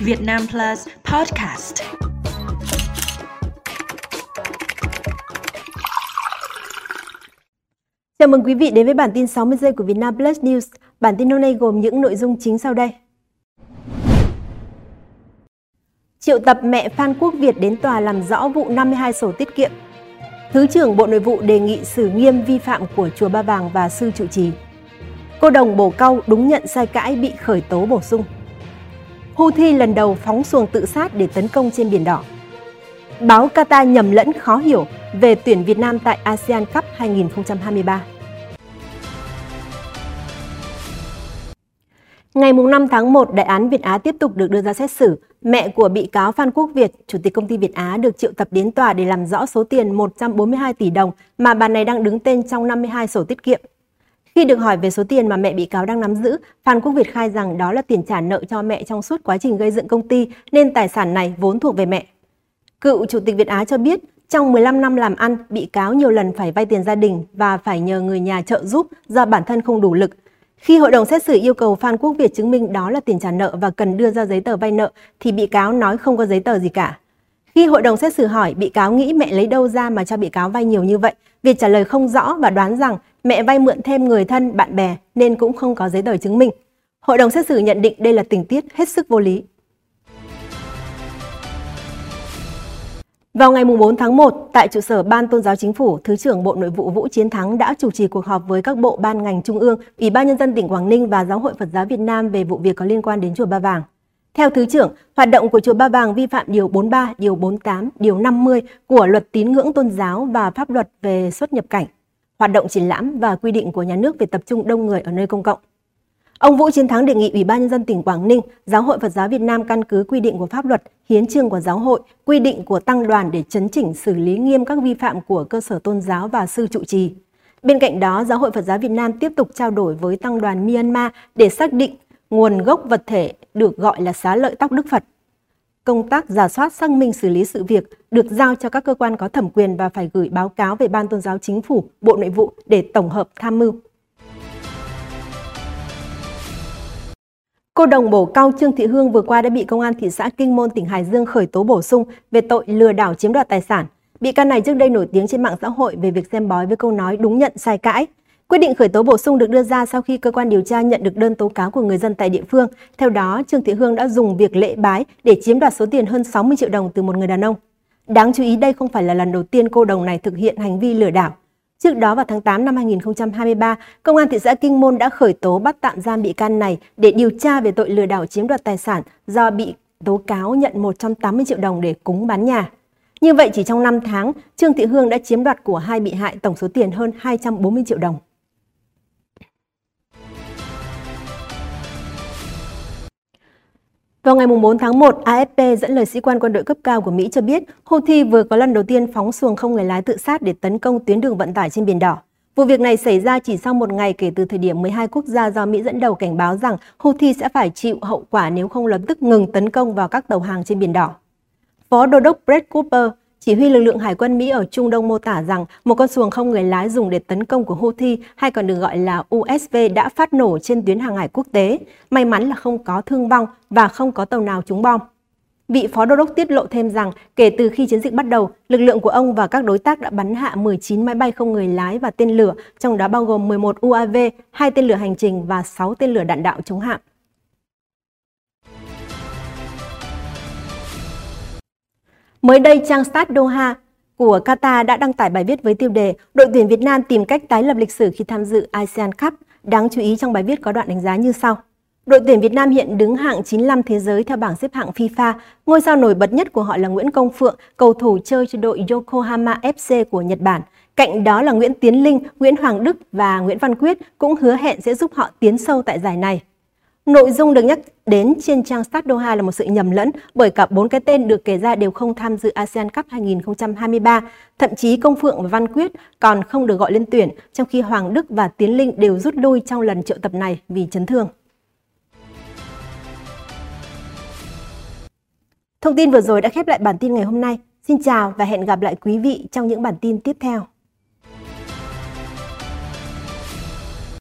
Việt Nam Plus Podcast. Chào mừng quý vị đến với bản tin 60 giây của Việt Nam Plus News. Bản tin hôm nay gồm những nội dung chính sau đây. Triệu tập mẹ Phan Quốc Việt đến tòa làm rõ vụ 52 sổ tiết kiệm. Thứ trưởng Bộ Nội vụ đề nghị xử nghiêm vi phạm của Chùa Ba Vàng và sư trụ trì. Cô đồng bổ cau đúng nhận sai cãi bị khởi tố bổ sung. Houthi lần đầu phóng xuồng tự sát để tấn công trên Biển Đỏ. Báo Qatar nhầm lẫn khó hiểu về tuyển Việt Nam tại ASEAN Cup 2023. Ngày 5 tháng 1, đại án Việt Á tiếp tục được đưa ra xét xử. Mẹ của bị cáo Phan Quốc Việt, chủ tịch công ty Việt Á được triệu tập đến tòa để làm rõ số tiền 142 tỷ đồng mà bà này đang đứng tên trong 52 sổ tiết kiệm. Khi được hỏi về số tiền mà mẹ bị cáo đang nắm giữ, Phan Quốc Việt khai rằng đó là tiền trả nợ cho mẹ trong suốt quá trình gây dựng công ty nên tài sản này vốn thuộc về mẹ. Cựu Chủ tịch Việt Á cho biết, trong 15 năm làm ăn, bị cáo nhiều lần phải vay tiền gia đình và phải nhờ người nhà trợ giúp do bản thân không đủ lực. Khi hội đồng xét xử yêu cầu Phan Quốc Việt chứng minh đó là tiền trả nợ và cần đưa ra giấy tờ vay nợ thì bị cáo nói không có giấy tờ gì cả. Khi hội đồng xét xử hỏi bị cáo nghĩ mẹ lấy đâu ra mà cho bị cáo vay nhiều như vậy, Việt trả lời không rõ và đoán rằng mẹ vay mượn thêm người thân, bạn bè nên cũng không có giấy tờ chứng minh. Hội đồng xét xử nhận định đây là tình tiết hết sức vô lý. Vào ngày 4 tháng 1, tại trụ sở Ban Tôn giáo Chính phủ, Thứ trưởng Bộ Nội vụ Vũ Chiến Thắng đã chủ trì cuộc họp với các bộ ban ngành trung ương, Ủy ban Nhân dân tỉnh Quảng Ninh và Giáo hội Phật giáo Việt Nam về vụ việc có liên quan đến Chùa Ba Vàng. Theo Thứ trưởng, hoạt động của Chùa Ba Vàng vi phạm Điều 43, Điều 48, Điều 50 của Luật Tín ngưỡng Tôn giáo và Pháp luật về xuất nhập cảnh, hoạt động triển lãm và quy định của nhà nước về tập trung đông người ở nơi công cộng. Ông Vũ Chiến Thắng đề nghị Ủy ban nhân dân tỉnh Quảng Ninh, Giáo hội Phật giáo Việt Nam căn cứ quy định của pháp luật, hiến trương của giáo hội, quy định của tăng đoàn để chấn chỉnh xử lý nghiêm các vi phạm của cơ sở tôn giáo và sư trụ trì. Bên cạnh đó, Giáo hội Phật giáo Việt Nam tiếp tục trao đổi với tăng đoàn Myanmar để xác định nguồn gốc vật thể được gọi là xá lợi tóc Đức Phật. Công tác giả soát xác minh xử lý sự việc được giao cho các cơ quan có thẩm quyền và phải gửi báo cáo về Ban Tôn giáo Chính phủ, Bộ Nội vụ để tổng hợp tham mưu. Cô đồng bổ cao Trương Thị Hương vừa qua đã bị Công an thị xã Kinh Môn, tỉnh Hải Dương khởi tố bổ sung về tội lừa đảo chiếm đoạt tài sản. Bị can này trước đây nổi tiếng trên mạng xã hội về việc xem bói với câu nói đúng nhận sai cãi. Quyết định khởi tố bổ sung được đưa ra sau khi cơ quan điều tra nhận được đơn tố cáo của người dân tại địa phương. Theo đó, Trương Thị Hương đã dùng việc lễ bái để chiếm đoạt số tiền hơn 60 triệu đồng từ một người đàn ông. Đáng chú ý đây không phải là lần đầu tiên cô đồng này thực hiện hành vi lừa đảo. Trước đó vào tháng 8 năm 2023, Công an thị xã Kinh Môn đã khởi tố bắt tạm giam bị can này để điều tra về tội lừa đảo chiếm đoạt tài sản do bị tố cáo nhận 180 triệu đồng để cúng bán nhà. Như vậy chỉ trong 5 tháng, Trương Thị Hương đã chiếm đoạt của hai bị hại tổng số tiền hơn 240 triệu đồng. Vào ngày 4 tháng 1, AFP dẫn lời sĩ quan quân đội cấp cao của Mỹ cho biết Houthi vừa có lần đầu tiên phóng xuồng không người lái tự sát để tấn công tuyến đường vận tải trên Biển Đỏ. Vụ việc này xảy ra chỉ sau một ngày kể từ thời điểm 12 quốc gia do Mỹ dẫn đầu cảnh báo rằng Houthi sẽ phải chịu hậu quả nếu không lập tức ngừng tấn công vào các tàu hàng trên Biển Đỏ. Phó Đô đốc Brett Cooper chỉ huy lực lượng Hải quân Mỹ ở Trung Đông mô tả rằng một con xuồng không người lái dùng để tấn công của Houthi hay còn được gọi là USV đã phát nổ trên tuyến hàng hải quốc tế. May mắn là không có thương vong và không có tàu nào trúng bom. Vị phó đô đốc tiết lộ thêm rằng kể từ khi chiến dịch bắt đầu, lực lượng của ông và các đối tác đã bắn hạ 19 máy bay không người lái và tên lửa, trong đó bao gồm 11 UAV, 2 tên lửa hành trình và 6 tên lửa đạn đạo chống hạm. Mới đây, trang Start Doha của Qatar đã đăng tải bài viết với tiêu đề Đội tuyển Việt Nam tìm cách tái lập lịch sử khi tham dự ASEAN Cup. Đáng chú ý trong bài viết có đoạn đánh giá như sau. Đội tuyển Việt Nam hiện đứng hạng 95 thế giới theo bảng xếp hạng FIFA. Ngôi sao nổi bật nhất của họ là Nguyễn Công Phượng, cầu thủ chơi cho đội Yokohama FC của Nhật Bản. Cạnh đó là Nguyễn Tiến Linh, Nguyễn Hoàng Đức và Nguyễn Văn Quyết cũng hứa hẹn sẽ giúp họ tiến sâu tại giải này. Nội dung được nhắc đến trên trang Start Doha là một sự nhầm lẫn bởi cả bốn cái tên được kể ra đều không tham dự ASEAN Cup 2023. Thậm chí Công Phượng và Văn Quyết còn không được gọi lên tuyển, trong khi Hoàng Đức và Tiến Linh đều rút lui trong lần triệu tập này vì chấn thương. Thông tin vừa rồi đã khép lại bản tin ngày hôm nay. Xin chào và hẹn gặp lại quý vị trong những bản tin tiếp theo.